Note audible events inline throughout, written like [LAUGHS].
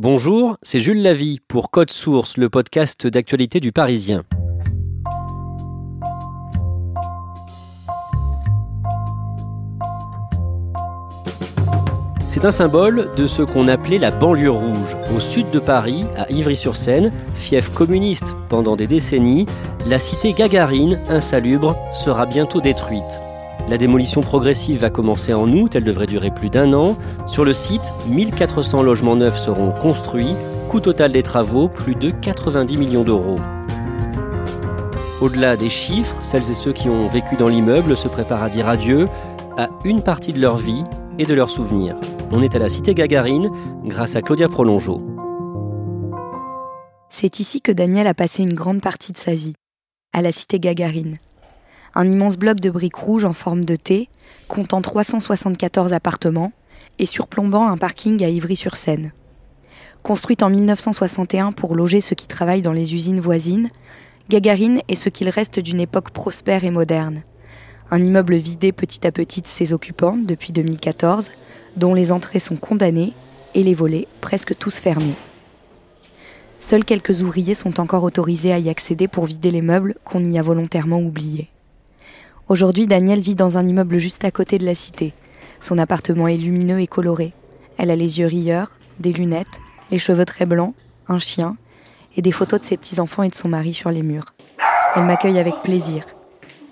Bonjour, c'est Jules Lavie pour Code Source, le podcast d'actualité du Parisien. C'est un symbole de ce qu'on appelait la banlieue rouge. Au sud de Paris, à Ivry-sur-Seine, fief communiste pendant des décennies, la cité Gagarine, insalubre, sera bientôt détruite. La démolition progressive va commencer en août, elle devrait durer plus d'un an. Sur le site, 1400 logements neufs seront construits, coût total des travaux plus de 90 millions d'euros. Au-delà des chiffres, celles et ceux qui ont vécu dans l'immeuble se préparent à dire adieu à une partie de leur vie et de leurs souvenirs. On est à la cité Gagarine grâce à Claudia Prolongeau. C'est ici que Daniel a passé une grande partie de sa vie, à la cité Gagarine. Un immense bloc de briques rouges en forme de T, comptant 374 appartements et surplombant un parking à Ivry-sur-Seine. Construite en 1961 pour loger ceux qui travaillent dans les usines voisines, Gagarine est ce qu'il reste d'une époque prospère et moderne. Un immeuble vidé petit à petit de ses occupants depuis 2014, dont les entrées sont condamnées et les volets presque tous fermés. Seuls quelques ouvriers sont encore autorisés à y accéder pour vider les meubles qu'on y a volontairement oubliés. Aujourd'hui, Daniel vit dans un immeuble juste à côté de la cité. Son appartement est lumineux et coloré. Elle a les yeux rieurs, des lunettes, les cheveux très blancs, un chien et des photos de ses petits-enfants et de son mari sur les murs. Elle m'accueille avec plaisir.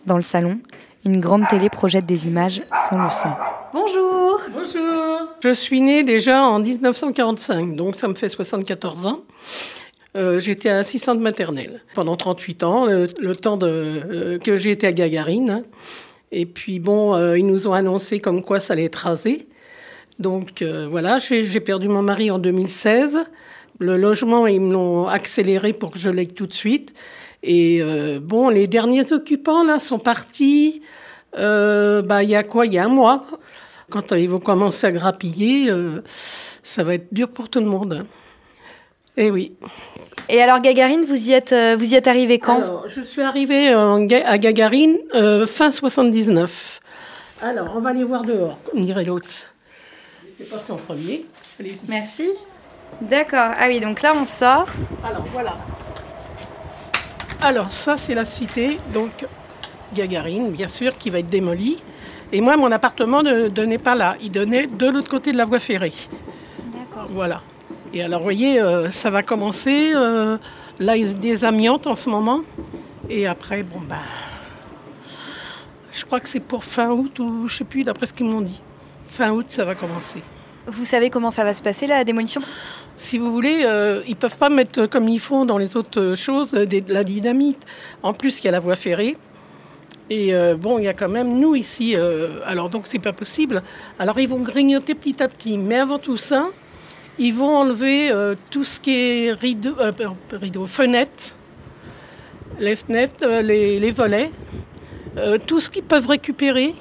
Dans le salon, une grande télé projette des images sans le son. Bonjour. Bonjour. Je suis née déjà en 1945, donc ça me fait 74 ans. Euh, j'étais assistante maternelle pendant 38 ans, le, temps euh, que j'ai été à Gagarine. Et puis bon, euh, ils nous ont annoncé comme quoi ça allait être rasé. Donc voilà, j'ai perdu mon mari en 2016. Le logement, ils me l'ont accéléré pour que je l'aie tout de suite. Et bon, les derniers occupants là sont partis. bah, il y a quoi? Il y a un mois. Quand ils vont commencer à grappiller, ça va être dur pour tout le monde. Eh oui. Et alors Gagarine, vous y êtes, euh, vous y êtes arrivé quand? Alors, Je suis arrivée à Gagarine euh, fin 79. Alors, on va aller voir dehors, comme dirait l'autre. C'est pas son premier. Merci. D'accord. Ah oui, donc là on sort. Alors voilà. Alors ça c'est la cité, donc Gagarine, bien sûr, qui va être démolie. Et moi, mon appartement ne donnait pas là, il donnait de l'autre côté de la voie ferrée. D'accord. Voilà. Et alors, vous voyez, euh, ça va commencer. Euh, là, il y a des amiantes en ce moment. Et après, bon, ben. Je crois que c'est pour fin août ou je sais plus, d'après ce qu'ils m'ont dit. Fin août, ça va commencer. Vous savez comment ça va se passer, la démolition? Si vous voulez, euh, ils ne peuvent pas mettre comme ils font dans les autres choses de la dynamite. En plus, il y a la voie ferrée. Et bon, il y a quand même nous ici. alors donc, c'est pas possible. Alors, ils vont grignoter petit à petit. Mais avant tout ça, ils vont enlever euh, tout ce qui est rideau, euh, rideau fenêtres, les fenêtres, euh, les, volets, tout ce qu'ils peuvent récupérer.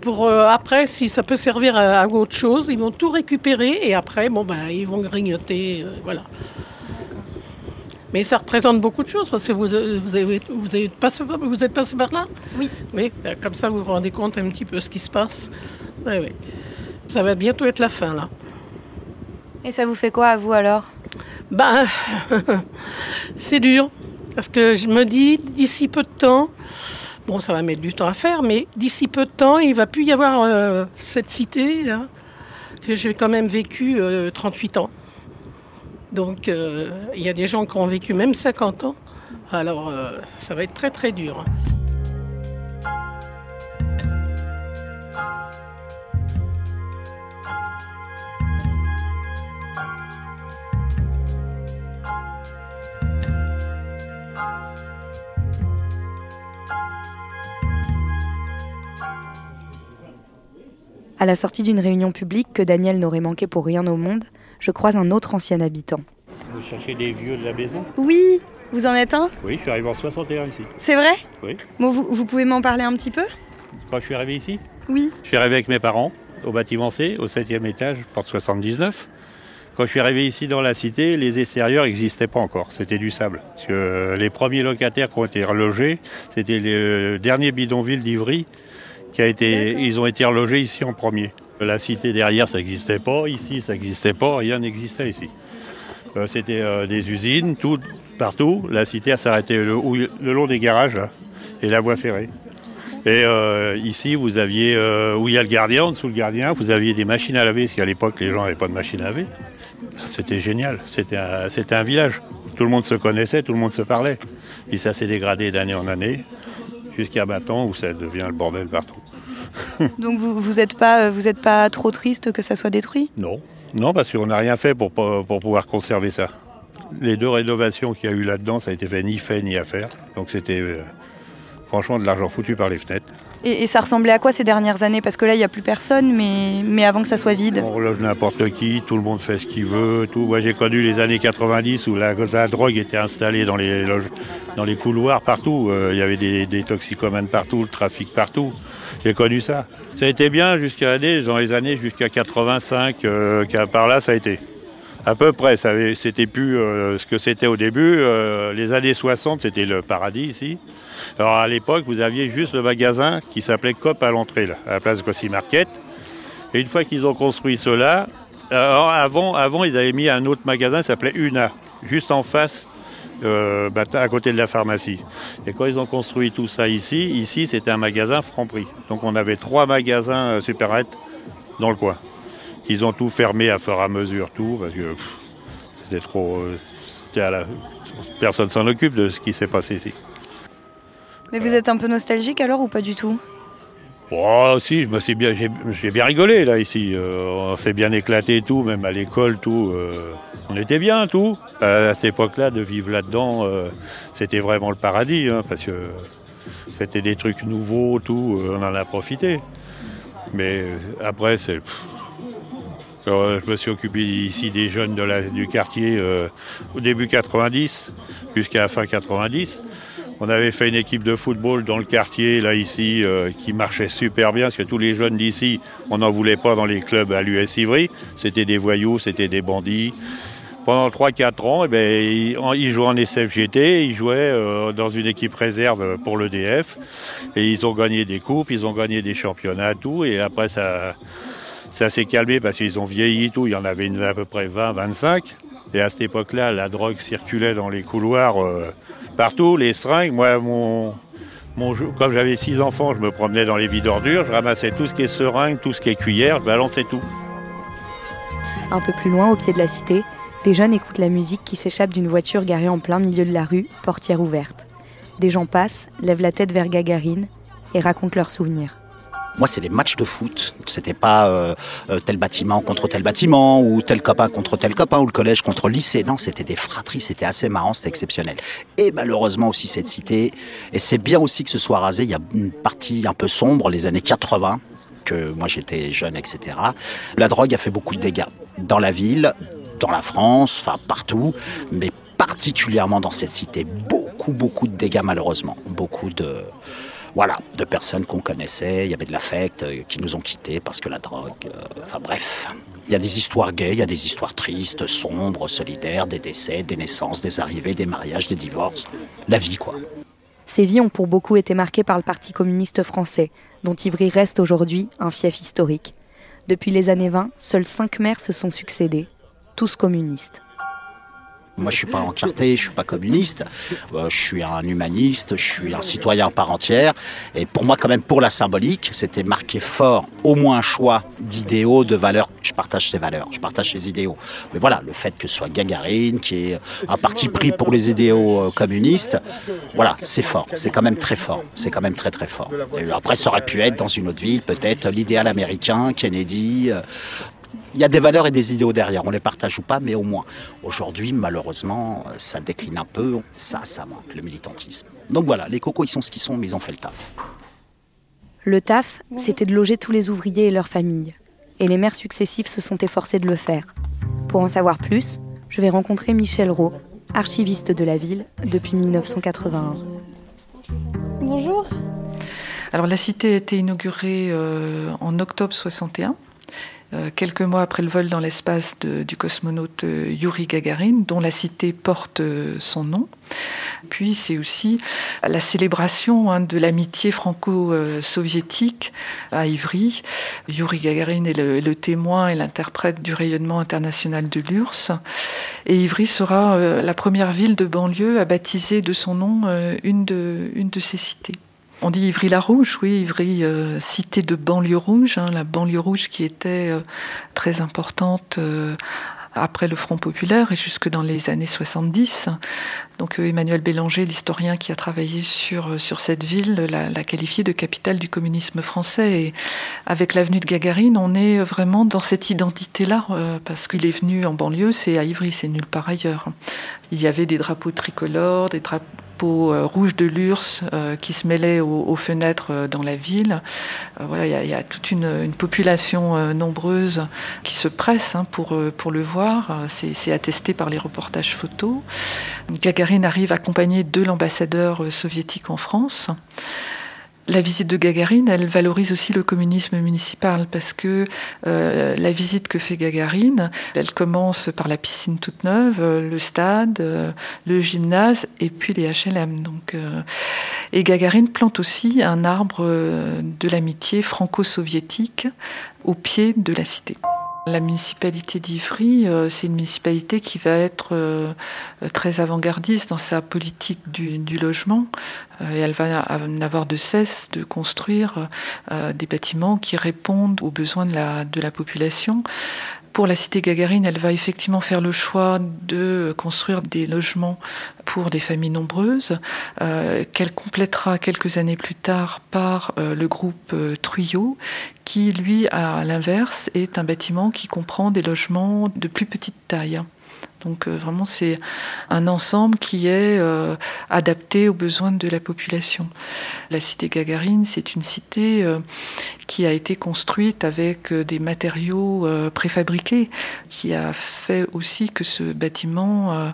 Pour après, si ça peut servir à, autre chose, ils vont tout récupérer et après, bon ben, ils vont grignoter, voilà. Mais ça représente beaucoup de choses parce que vous, vous, avez, vous, avez passé, vous êtes passé par là? Oui. Oui, ben, comme ça vous vous rendez compte un petit peu ce qui se passe. Oui, oui. Ça va bientôt être la fin là. Et ça vous fait quoi à vous alors? Ben, [LAUGHS] c'est dur. Parce que je me dis, d'ici peu de temps, bon, ça va mettre du temps à faire, mais d'ici peu de temps, il va plus y avoir euh, cette cité, là, que j'ai quand même vécu 38 euh, ans. Donc, euh, il y a des gens qui ont vécu même 50 ans. Alors, ça va être très, très dur. À la sortie d'une réunion publique que Daniel n'aurait manqué pour rien au monde, je croise un autre ancien habitant. Vous cherchez des vieux de la maison? Oui, vous en êtes un? Oui, je suis arrivé en 61 ici. C'est vrai? Oui. Bon, vous, vous pouvez m'en parler un petit peu? Quand je suis arrivé ici? Oui. Je suis arrivé avec mes parents au bâtiment C, au 7e étage, porte 79. Quand je suis arrivé ici dans la cité, les extérieurs n'existaient pas encore, c'était du sable. Parce que les premiers locataires qui ont été relogés, c'était le dernier bidonville d'Ivry, qui a été, ils ont été relogés ici en premier. La cité derrière, ça n'existait pas, ici, ça n'existait pas, rien n'existait ici. Euh, c'était euh, des usines, tout, partout. La cité, s'arrêtait le, le, long des garages là, et la voie ferrée. Et euh, ici, vous aviez, où il y a le gardien, en dessous le gardien, vous aviez des machines à laver, parce qu'à l'époque, les gens n'avaient pas de machines à laver. C'était génial, c'était un, c'était un village. Tout le monde se connaissait, tout le monde se parlait. Et ça s'est dégradé d'année en année, jusqu'à maintenant où ça devient le bordel partout. [LAUGHS] Donc vous n'êtes pas, vous êtes pas trop triste que ça soit détruit? Non, non, parce qu'on n'a rien fait pour, pour pouvoir conserver ça. Les deux rénovations qu'il y a eu là-dedans, ça a été fait ni fait ni à faire. Donc c'était euh, franchement de l'argent foutu par les fenêtres. Et, ça ressemblait à quoi ces dernières années? Parce que là, il n'y a plus personne, mais, avant que ça soit vide. On loge n'importe qui, tout le monde fait ce qu'il veut. Tout. Moi, j'ai connu les années 90 où la, drogue était installée dans les, dans les couloirs partout. Euh, il y avait des, des, toxicomanes partout, le trafic partout. J'ai connu ça. Ça a été bien jusqu'à dans les années jusqu'à 85, euh, par là, ça a été. À peu près, c'était plus euh, ce que c'était au début. Euh, les années 60, c'était le paradis ici. Alors à l'époque, vous aviez juste le magasin qui s'appelait COP à l'entrée, à la place Gossi Market. Et une fois qu'ils ont construit cela, avant, avant, ils avaient mis un autre magasin qui s'appelait UNA, juste en face, euh, bah, à côté de la pharmacie. Et quand ils ont construit tout ça ici, ici c'était un magasin Franprix. Donc on avait trois magasins euh, dans le coin. Ils ont tout fermé à fur et à mesure, tout, parce que c'était trop. À la, personne s'en occupe de ce qui s'est passé ici. Mais vous êtes un peu nostalgique alors ou pas du tout? Oh si, suis bien, j'ai bien rigolé là ici. Euh, on s'est bien éclaté et tout, même à l'école, tout. Euh, on était bien, tout. à cette époque-là, de vivre là-dedans, euh, c'était vraiment le paradis, hein, parce que c'était des trucs nouveaux, tout. on en a profité. Mais après, c'est je me suis occupé ici des jeunes du quartier euh, au début 90 jusqu'à la fin 90. On avait fait une équipe de football dans le quartier, là ici, euh, qui marchait super bien, parce que tous les jeunes d'ici, on n'en voulait pas dans les clubs à l'US Ivry. C'était des voyous, c'était des bandits. Pendant 3-4 ans, eh ben, ils jouaient en SFGT, ils jouaient euh, dans une équipe réserve pour l'EDF. Et ils ont gagné des coupes, ils ont gagné des championnats, tout. Et après, ça, ça s'est calmé parce qu'ils ont vieilli tout. Il y en avait à peu près 20, 25. Et à cette époque-là, la drogue circulait dans les couloirs euh, partout, les seringues. Moi, mon, comme j'avais six enfants, je me promenais dans les vides d'ordures, je ramassais tout ce qui est seringue, tout ce qui est cuillère, je balançais tout. Un peu plus loin, au pied de la cité, des jeunes écoutent la musique qui s'échappe d'une voiture garée en plein milieu de la rue, portière ouverte. Des gens passent, lèvent la tête vers Gagarine et racontent leurs souvenirs. Moi, c'est des matchs de foot. C'était pas euh, euh, tel bâtiment contre tel bâtiment ou tel copain contre tel copain ou le collège contre le lycée. Non, c'était des fratries. C'était assez marrant, c'était exceptionnel. Et malheureusement aussi cette cité. Et c'est bien aussi que ce soit rasé. Il y a une partie un peu sombre, les années 80 que moi j'étais jeune, etc. La drogue a fait beaucoup de dégâts dans la ville, dans la France, enfin partout, mais particulièrement dans cette cité. Beaucoup, beaucoup de dégâts malheureusement. Beaucoup de voilà, de personnes qu'on connaissait. Il y avait de l'affect euh, qui nous ont quittés parce que la drogue. Euh, enfin bref. Il y a des histoires gays, il y a des histoires tristes, sombres, solidaires, des décès, des naissances, des arrivées, des mariages, des divorces. La vie, quoi. Ces vies ont pour beaucoup été marquées par le Parti communiste français, dont Ivry reste aujourd'hui un fief historique. Depuis les années 20, seuls cinq maires se sont succédés, tous communistes. Moi, je suis pas encarté, je suis pas communiste, euh, je suis un humaniste, je suis un citoyen part entière. Et pour moi, quand même, pour la symbolique, c'était marqué fort, au moins un choix d'idéaux, de valeurs. Je partage ces valeurs, je partage ces idéaux. Mais voilà, le fait que ce soit Gagarine, qui est un parti pris pour les idéaux euh, communistes, voilà, c'est fort, c'est quand même très fort, c'est quand même très très fort. Après, ça aurait pu être dans une autre ville, peut-être l'idéal américain, Kennedy, euh, il y a des valeurs et des idéaux derrière, on les partage ou pas, mais au moins. Aujourd'hui, malheureusement, ça décline un peu, ça, ça manque, le militantisme. Donc voilà, les cocos, ils sont ce qu'ils sont, mais ils ont fait le taf. Le taf, c'était de loger tous les ouvriers et leurs familles. et les maires successifs se sont efforcés de le faire. Pour en savoir plus, je vais rencontrer Michel Rowe, archiviste de la ville depuis 1981. Bonjour. Alors la cité a été inaugurée euh, en octobre 61 euh, quelques mois après le vol dans l'espace du cosmonaute euh, Yuri Gagarin, dont la cité porte euh, son nom. Puis c'est aussi la célébration hein, de l'amitié franco-soviétique à Ivry. Yuri Gagarin est le, témoin et l'interprète du rayonnement international de l'URSS. Et Ivry sera la première ville de banlieue à baptiser de son nom une de, une de ses cités. On dit Ivry-la-Rouge, oui, Ivry, euh, cité de banlieue rouge, hein, la banlieue rouge qui était euh, très importante euh, après le Front populaire et jusque dans les années 70. Donc Emmanuel Bélanger, l'historien qui a travaillé sur, cette ville, l'a qualifié de capitale du communisme français. Et avec l'avenue de Gagarine, on est vraiment dans cette identité-là, parce qu'il est venu en banlieue, c'est à Ivry, c'est nulle part ailleurs. Il y avait des drapeaux tricolores, des drapeaux euh, rouge de l'URSS euh, qui se mêlait aux, fenêtres euh, dans la ville. voilà, il y, a toute une, population nombreuse qui se presse hein, pour, pour le voir. C'est attesté par les reportages photos. Gagarine arrive accompagné de l'ambassadeur soviétique en France. La visite de Gagarine, elle valorise aussi le communisme municipal parce que euh, la visite que fait Gagarine, elle commence par la piscine toute neuve, euh, le stade, euh, le gymnase et puis les HLM. Donc, et Gagarine plante aussi un arbre de l'amitié franco-soviétique au pied de la cité. La municipalité d'Ivry, euh, c'est une municipalité qui va être euh, très avant-gardiste dans sa politique du, logement euh, elle va n'avoir de cesse de construire des bâtiments qui répondent aux besoins de la population. Pour la cité Gagarine, elle va effectivement faire le choix de construire des logements pour des familles nombreuses, euh, qu'elle complétera quelques années plus tard par euh, le groupe euh, Truyot, qui lui, à l'inverse, est un bâtiment qui comprend des logements de plus petite taille. Donc euh, vraiment, c'est un ensemble qui est euh, adapté aux besoins de la population. La cité Gagarine, c'est une cité euh, qui a été construite avec des matériaux préfabriqués, qui a fait aussi que ce bâtiment,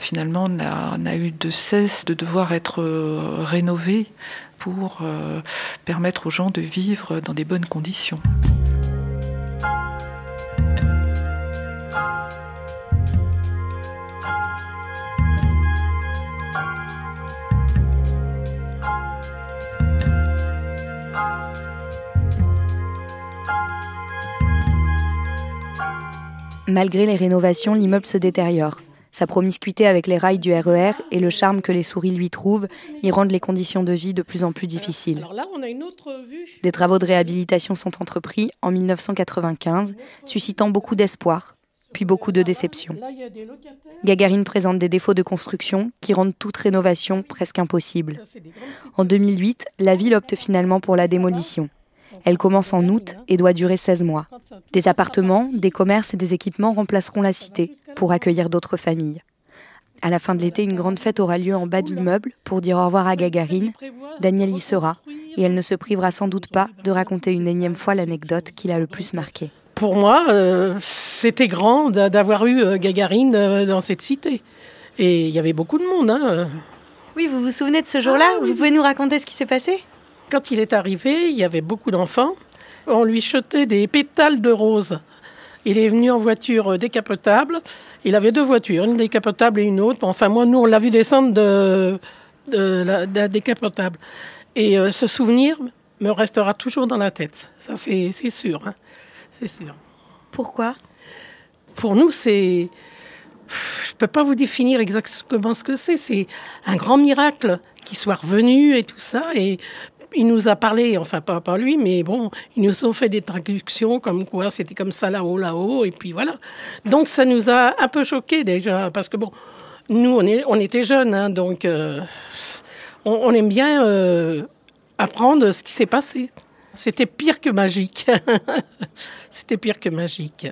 finalement, n'a eu de cesse de devoir être rénové pour permettre aux gens de vivre dans des bonnes conditions. Malgré les rénovations, l'immeuble se détériore. Sa promiscuité avec les rails du RER e et le charme que les souris lui trouvent y rendent les conditions de vie de plus en plus difficiles. Des travaux de réhabilitation sont entrepris en 1995, suscitant beaucoup d'espoir, puis beaucoup de déception. Gagarine présente des défauts de construction qui rendent toute rénovation presque impossible. En 2008, la ville opte finalement pour la démolition. Elle commence en août et doit durer 16 mois. Des appartements, des commerces et des équipements remplaceront la cité pour accueillir d'autres familles. À la fin de l'été, une grande fête aura lieu en bas de l'immeuble pour dire au revoir à Gagarine. Daniel y sera et elle ne se privera sans doute pas de raconter une énième fois l'anecdote qui l'a le plus marquée. Pour moi, euh, c'était grand d'avoir eu euh, Gagarine euh, dans cette cité. Et il y avait beaucoup de monde. Hein. Oui, vous vous souvenez de ce jour-là? Ah Vous pouvez nous raconter ce qui s'est passé? Quand il est arrivé, il y avait beaucoup d'enfants. On lui jetait des pétales de rose. Il est venu en voiture décapotable. Il avait deux voitures, une décapotable et une autre. Enfin, moi, nous, on l'a vu descendre de, la décapotable. Et euh, ce souvenir me restera toujours dans la tête. Ça, c'est sûr. Hein. C'est sûr. Pourquoi? Pour nous, c'est. Je ne peux pas vous définir exactement ce que c'est. C'est un grand miracle qu'il soit revenu et tout ça. Et il nous a parlé, enfin pas par lui, mais bon, ils nous ont fait des traductions comme quoi c'était comme ça là-haut, là-haut, et puis voilà. Donc ça nous a un peu choqués déjà, parce que bon, nous on, est, on était jeunes, hein, donc euh, on, aime bien euh, apprendre ce qui s'est passé. C'était pire que magique. [LAUGHS] c'était pire que magique.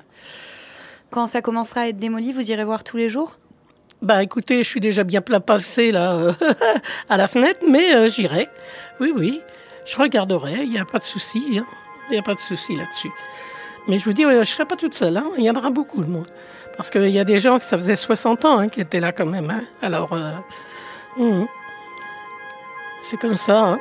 Quand ça commencera à être démoli, vous irez voir tous les jours? Bah écoutez, je suis déjà bien plein là [LAUGHS] à la fenêtre, mais j'irai. Oui, oui je regarderai, il n'y a pas de souci, hein. il n'y a pas de souci là-dessus. Mais je vous dis, je ne serai pas toute seule. Hein. Il y en aura beaucoup de monde. Parce qu'il y a des gens qui ça faisait 60 ans hein, qui étaient là quand même. Alors, euh, hum. c'est comme ça.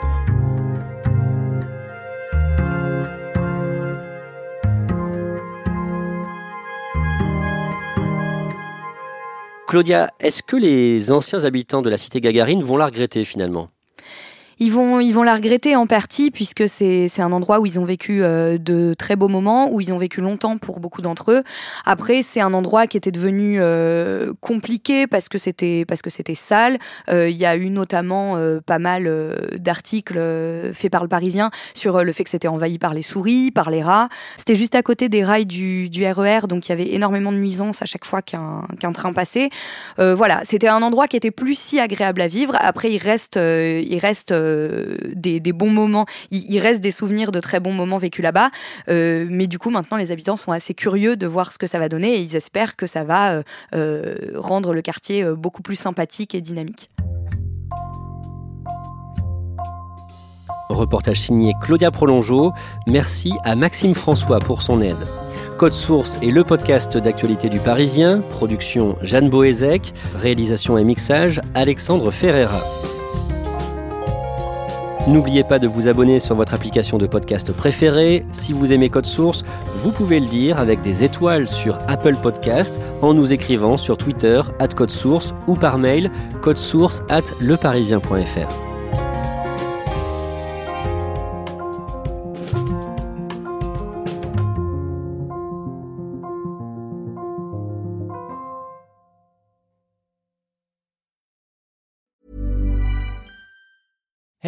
Claudia, est-ce que les anciens habitants de la cité Gagarine vont la regretter finalement? Ils vont, ils vont la regretter en partie puisque c'est un endroit où ils ont vécu euh, de très beaux moments, où ils ont vécu longtemps pour beaucoup d'entre eux. Après, c'est un endroit qui était devenu euh, compliqué parce que c'était parce que c'était sale. Euh, il y a eu notamment pas mal d'articles faits par le Parisien sur le fait que c'était envahi par les souris, par les rats. C'était juste à côté des rails du, du RER, e donc il y avait énormément de nuisances à chaque fois qu'un qu'un train passait. voilà, c'était un endroit qui était plus si agréable à vivre. Après, il reste, il reste euh, des, bons moments. Il, reste des souvenirs de très bons moments vécus là-bas. Euh, mais du coup, maintenant, les habitants sont assez curieux de voir ce que ça va donner et ils espèrent que ça va euh, rendre le quartier beaucoup plus sympathique et dynamique. Reportage signé Claudia Prolongeau. Merci à Maxime François pour son aide. Code Source est le podcast d'actualité du Parisien. Production Jeanne Boézek. Réalisation et mixage Alexandre Ferreira. N'oubliez pas de vous abonner sur votre application de podcast préférée. Si vous aimez Code Source, vous pouvez le dire avec des étoiles sur Apple Podcast en nous écrivant sur Twitter at Code Source ou par mail codesource at leparisien.fr.